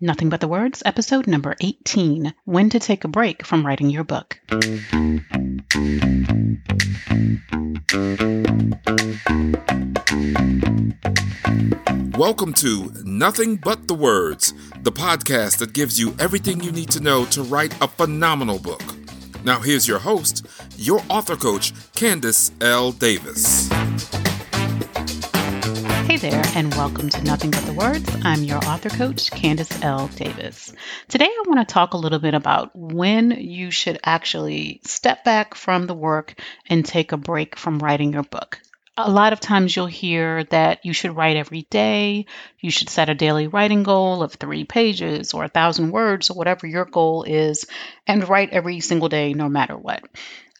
Nothing But the Words, episode number 18 When to Take a Break from Writing Your Book. Welcome to Nothing But the Words, the podcast that gives you everything you need to know to write a phenomenal book. Now, here's your host, your author coach, Candace L. Davis. There, and welcome to Nothing But the Words. I'm your author coach, Candace L. Davis. Today, I want to talk a little bit about when you should actually step back from the work and take a break from writing your book. A lot of times you'll hear that you should write every day, you should set a daily writing goal of three pages or a thousand words or whatever your goal is, and write every single day no matter what.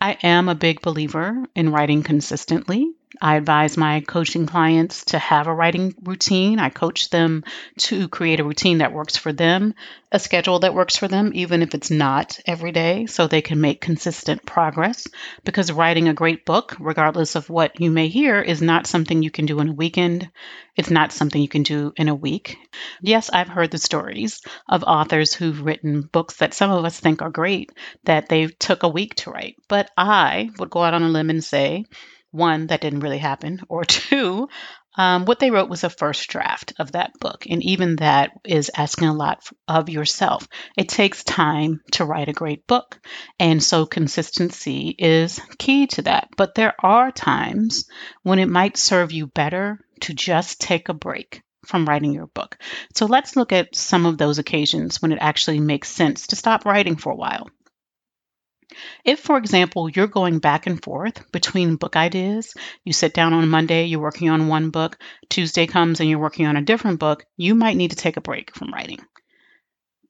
I am a big believer in writing consistently. I advise my coaching clients to have a writing routine. I coach them to create a routine that works for them, a schedule that works for them, even if it's not every day, so they can make consistent progress. Because writing a great book, regardless of what you may hear, is not something you can do in a weekend. It's not something you can do in a week. Yes, I've heard the stories of authors who've written books that some of us think are great that they took a week to write. But I would go out on a limb and say, one, that didn't really happen, or two, um, what they wrote was a first draft of that book. And even that is asking a lot of yourself. It takes time to write a great book. And so consistency is key to that. But there are times when it might serve you better to just take a break from writing your book. So let's look at some of those occasions when it actually makes sense to stop writing for a while. If, for example, you're going back and forth between book ideas, you sit down on Monday, you're working on one book, Tuesday comes and you're working on a different book, you might need to take a break from writing.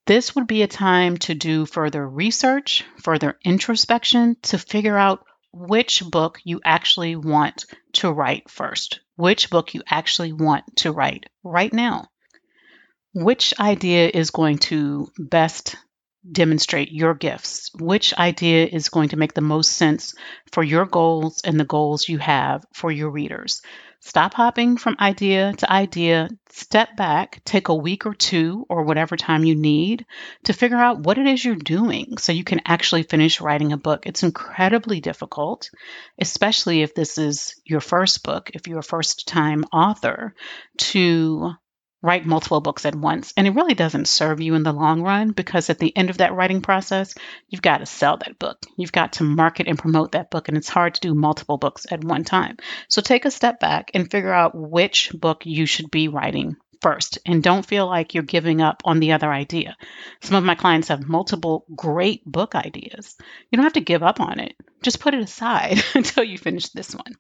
This would be a time to do further research, further introspection to figure out which book you actually want to write first, which book you actually want to write right now. Which idea is going to best demonstrate your gifts. Which idea is going to make the most sense for your goals and the goals you have for your readers? Stop hopping from idea to idea, step back, take a week or two or whatever time you need to figure out what it is you're doing so you can actually finish writing a book. It's incredibly difficult, especially if this is your first book, if you're a first time author, to write multiple books at once. And it really doesn't serve you in the long run because at the end of that writing process, you've got to sell that book. You've got to market and promote that book. And it's hard to do multiple books at one time. So take a step back and figure out which book you should be writing first and don't feel like you're giving up on the other idea. Some of my clients have multiple great book ideas. You don't have to give up on it. Just put it aside until you finish this one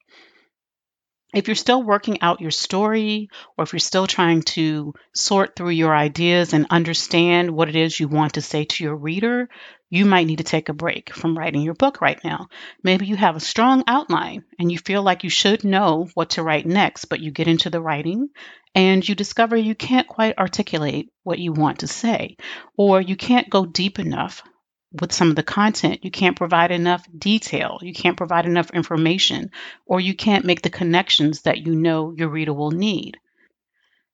if you're still working out your story or if you're still trying to sort through your ideas and understand what it is you want to say to your reader, you might need to take a break from writing your book right now. Maybe you have a strong outline and you feel like you should know what to write next, but you get into the writing and you discover you can't quite articulate what you want to say, or you can't go deep enough with some of the content. You can't provide enough detail, you can't provide enough information, or you can't make the connections that you know your reader will need.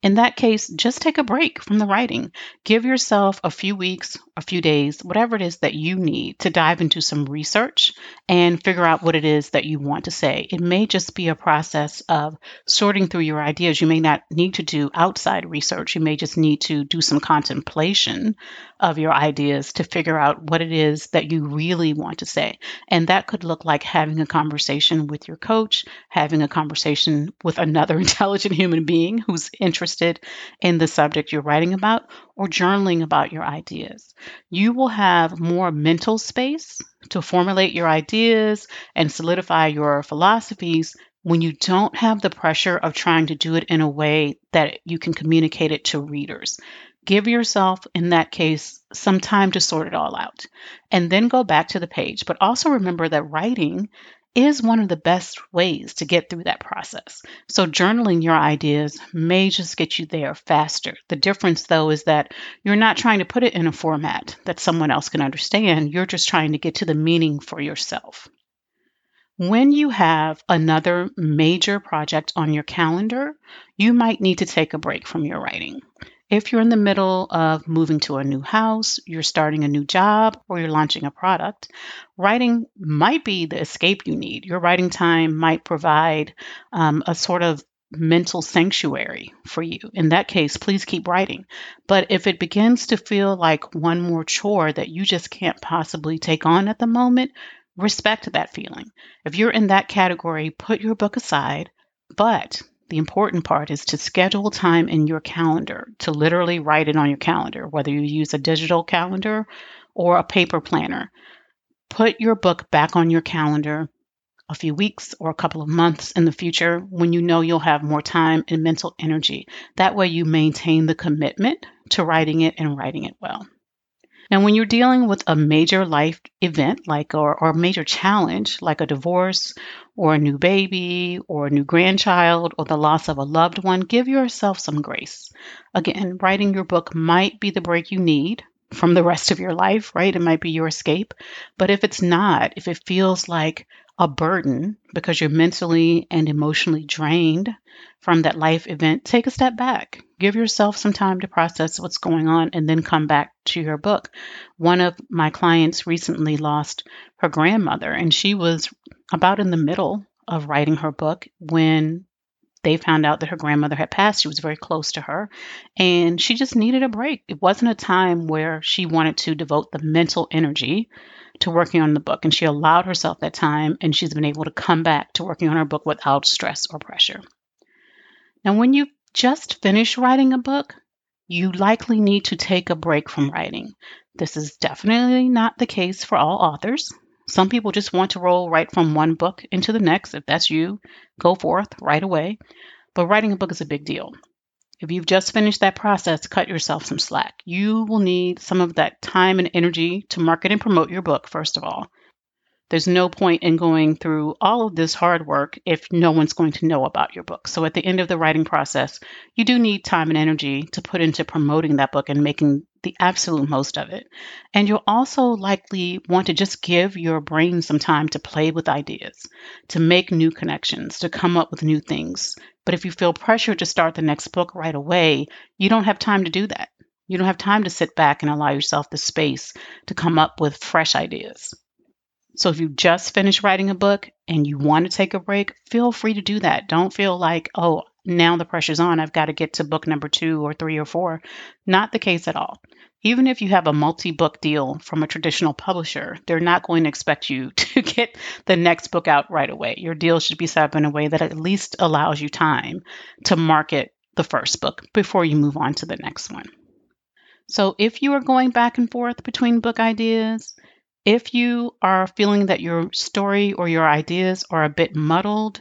In that case, just take a break from the writing. Give yourself a few weeks, a few days, whatever it is that you need to dive into some research and figure out what it is that you want to say. It may just be a process of sorting through your ideas. You may not need to do outside research. You may just need to do some contemplation of your ideas to figure out what it is that you really want to say. And that could look like having a conversation with your coach, having a conversation with another intelligent human being who's interested in the subject you're writing about, or journaling about your ideas. You will have more mental space to formulate your ideas and solidify your philosophies when you don't have the pressure of trying to do it in a way that you can communicate it to readers. Give yourself, in that case, some time to sort it all out and then go back to the page. But also remember that writing is one of the best ways to get through that process. So, journaling your ideas may just get you there faster. The difference, though, is that you're not trying to put it in a format that someone else can understand, you're just trying to get to the meaning for yourself. When you have another major project on your calendar, you might need to take a break from your writing. If you're in the middle of moving to a new house, you're starting a new job, or you're launching a product, writing might be the escape you need. Your writing time might provide um, a sort of mental sanctuary for you. In that case, please keep writing. But if it begins to feel like one more chore that you just can't possibly take on at the moment, respect that feeling. If you're in that category, put your book aside, but the important part is to schedule time in your calendar, to literally write it on your calendar, whether you use a digital calendar or a paper planner. Put your book back on your calendar a few weeks or a couple of months in the future when you know you'll have more time and mental energy. That way, you maintain the commitment to writing it and writing it well. Now, when you're dealing with a major life event, like or, or a major challenge, like a divorce or a new baby or a new grandchild or the loss of a loved one, give yourself some grace. Again, writing your book might be the break you need from the rest of your life, right? It might be your escape. But if it's not, if it feels like a burden because you're mentally and emotionally drained from that life event, take a step back. Give yourself some time to process what's going on and then come back to your book. One of my clients recently lost her grandmother, and she was about in the middle of writing her book when they found out that her grandmother had passed. She was very close to her, and she just needed a break. It wasn't a time where she wanted to devote the mental energy to working on the book, and she allowed herself that time, and she's been able to come back to working on her book without stress or pressure. Now, when you just finish writing a book, you likely need to take a break from writing. This is definitely not the case for all authors. Some people just want to roll right from one book into the next. If that's you, go forth right away. But writing a book is a big deal. If you've just finished that process, cut yourself some slack. You will need some of that time and energy to market and promote your book, first of all. There's no point in going through all of this hard work if no one's going to know about your book. So, at the end of the writing process, you do need time and energy to put into promoting that book and making the absolute most of it. And you'll also likely want to just give your brain some time to play with ideas, to make new connections, to come up with new things. But if you feel pressure to start the next book right away, you don't have time to do that. You don't have time to sit back and allow yourself the space to come up with fresh ideas. So if you just finished writing a book and you want to take a break, feel free to do that. Don't feel like, oh, now the pressure's on. I've got to get to book number two or three or four. Not the case at all. Even if you have a multi book deal from a traditional publisher, they're not going to expect you to get the next book out right away. Your deal should be set up in a way that at least allows you time to market the first book before you move on to the next one. So if you are going back and forth between book ideas, if you are feeling that your story or your ideas are a bit muddled,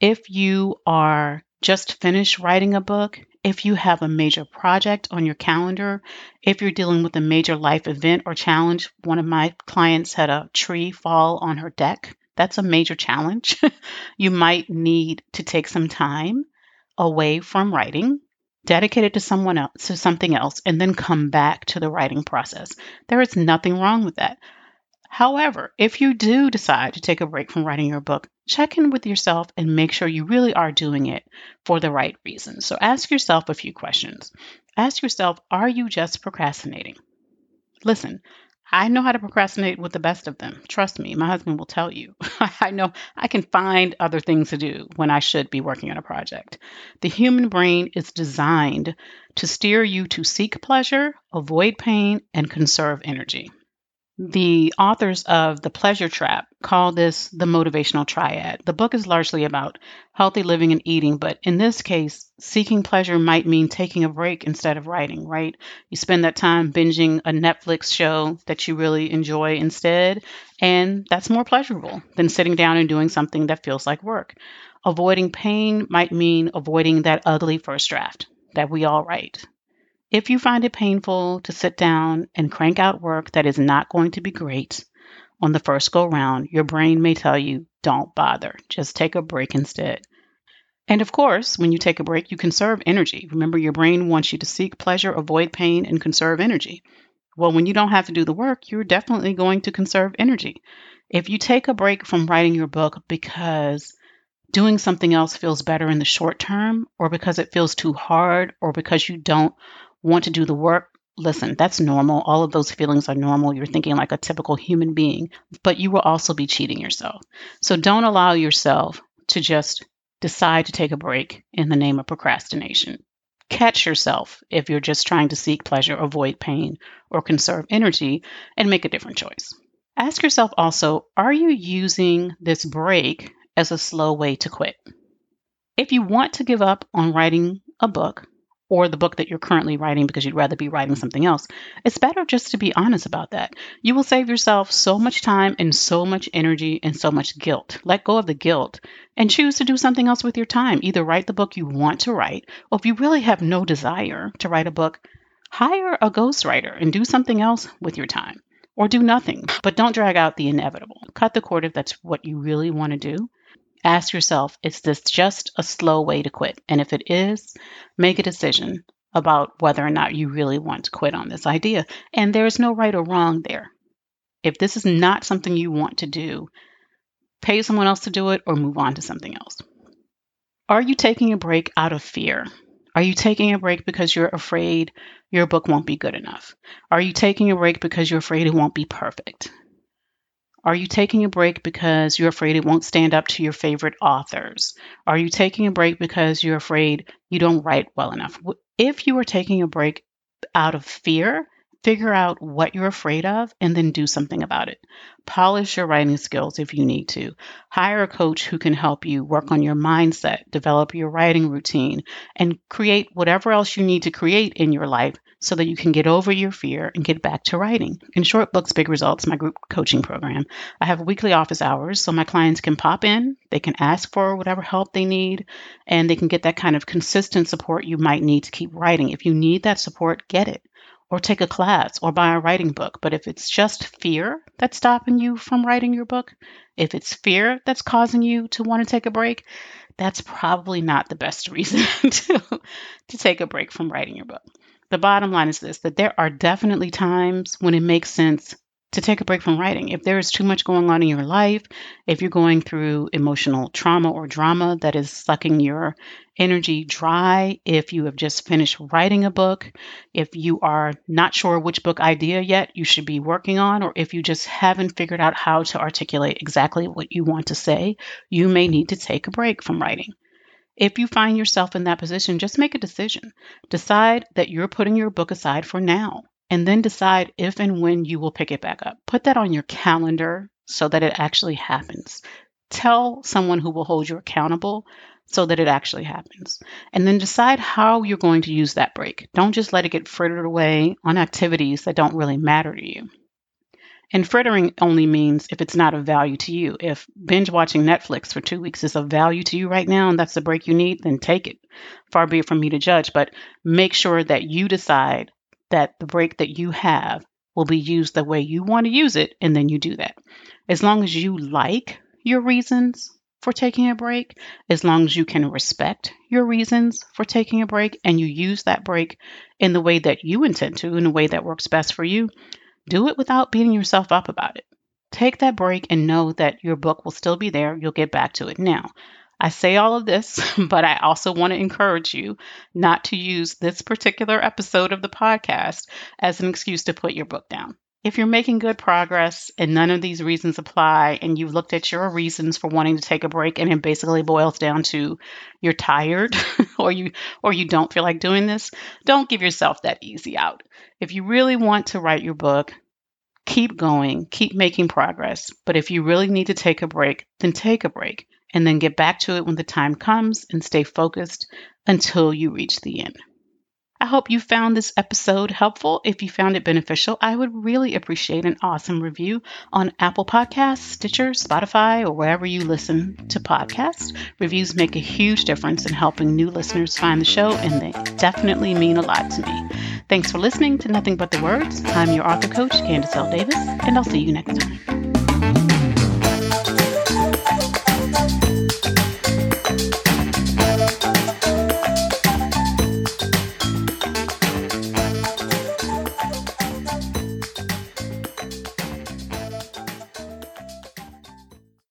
if you are just finished writing a book, if you have a major project on your calendar, if you're dealing with a major life event or challenge, one of my clients had a tree fall on her deck. That's a major challenge. you might need to take some time away from writing, dedicate it to someone else, to something else, and then come back to the writing process. There is nothing wrong with that. However, if you do decide to take a break from writing your book, check in with yourself and make sure you really are doing it for the right reasons. So ask yourself a few questions. Ask yourself, are you just procrastinating? Listen, I know how to procrastinate with the best of them. Trust me, my husband will tell you. I know I can find other things to do when I should be working on a project. The human brain is designed to steer you to seek pleasure, avoid pain, and conserve energy. The authors of The Pleasure Trap call this the motivational triad. The book is largely about healthy living and eating, but in this case, seeking pleasure might mean taking a break instead of writing, right? You spend that time binging a Netflix show that you really enjoy instead, and that's more pleasurable than sitting down and doing something that feels like work. Avoiding pain might mean avoiding that ugly first draft that we all write. If you find it painful to sit down and crank out work that is not going to be great on the first go round, your brain may tell you, don't bother, just take a break instead. And of course, when you take a break, you conserve energy. Remember, your brain wants you to seek pleasure, avoid pain, and conserve energy. Well, when you don't have to do the work, you're definitely going to conserve energy. If you take a break from writing your book because doing something else feels better in the short term, or because it feels too hard, or because you don't want to do the work, listen, that's normal. All of those feelings are normal. You're thinking like a typical human being, but you will also be cheating yourself. So don't allow yourself to just decide to take a break in the name of procrastination. Catch yourself if you're just trying to seek pleasure, avoid pain, or conserve energy, and make a different choice. Ask yourself also are you using this break as a slow way to quit? If you want to give up on writing a book, or the book that you're currently writing because you'd rather be writing mm. something else, it's better just to be honest about that. You will save yourself so much time and so much energy and so much guilt. Let go of the guilt and choose to do something else with your time. Either write the book you want to write, or if you really have no desire to write a book, hire a ghostwriter and do something else with your time. Or do nothing, but don't drag out the inevitable. Cut the cord if that's what you really want to do Ask yourself, is this just a slow way to quit? And if it is, make a decision about whether or not you really want to quit on this idea. And there is no right or wrong there. If this is not something you want to do, pay someone else to do it or move on to something else. Are you taking a break out of fear? Are you taking a break because you're afraid your book won't be good enough? Are you taking a break because you're afraid it won't be perfect? Are you taking a break because you're afraid it won't stand up to your favorite authors? Are you taking a break because you're afraid you don't write well enough? If you are taking a break out of fear, figure out what you're afraid of and then do something about it. Polish your writing skills if you need to. Hire a coach who can help you work on your mindset, develop your writing routine, and create whatever else you need to create in your life so that you can get over your fear and get back to writing. In Short Books, Big Results, my group coaching program, I have weekly office hours so my clients can pop in, they can ask for whatever help they need, and they can get that kind of consistent support you might need to keep writing. If you need that support, get it or take a class or buy a writing book. But if it's just fear that's stopping you from writing your book, if it's fear that's causing you to want to take a break, that's probably not the best reason to, to take a break from writing your book the bottom line is this that there are definitely times when it makes sense to take a break from writing. If there is too much going on in your life, if you're going through emotional trauma or drama that is sucking your energy dry, if you have just finished writing a book, if you are not sure which book idea yet you should be working on, or if you just haven't figured out how to articulate exactly what you want to say, you may need to take a break from writing. If you find yourself in that position, just make a decision. Decide that you're putting your book aside for now, and then decide if and when you will pick it back up. Put that on your calendar so that it actually happens. Tell someone who will hold you accountable so that it actually happens. And then decide how you're going to use that break. Don't just let it get frittered away on activities that don't really matter to you. And frittering only means if it's not of value to you. If binge watching Netflix for two weeks is of value to you right now and that's the break you need, then take it. Far be it from me to judge, but make sure that you decide that the break that you have will be used the way you want to use it, and then you do that. As long as you like your reasons for taking a break, as long as you can respect your reasons for taking a break and you use that break in the way that you intend to, in a way that works best for you, do it without beating yourself up about it. Take that break and know that your book will still be there. You'll get back to it. Now, I say all of this, but I also want to encourage you not to use this particular episode of the podcast as an excuse to put your book down. If you're making good progress and none of these reasons apply, and you've looked at your reasons for wanting to take a break, and it basically boils down to you're tired or you or you don't feel like doing this, don't give yourself that easy out. If you really want to write your book, keep going, keep making progress. But if you really need to take a break, then take a break and then get back to it when the time comes and stay focused until you reach the end. I hope you found this episode helpful. If you found it beneficial, I would really appreciate an awesome review on Apple Podcasts, Stitcher, Spotify, or wherever you listen to podcasts. Reviews make a huge difference in helping new listeners find the show, and they definitely mean a lot to me. Thanks for listening to Nothing But the Words. I'm your author coach, Candace L. Davis, and I'll see you next time.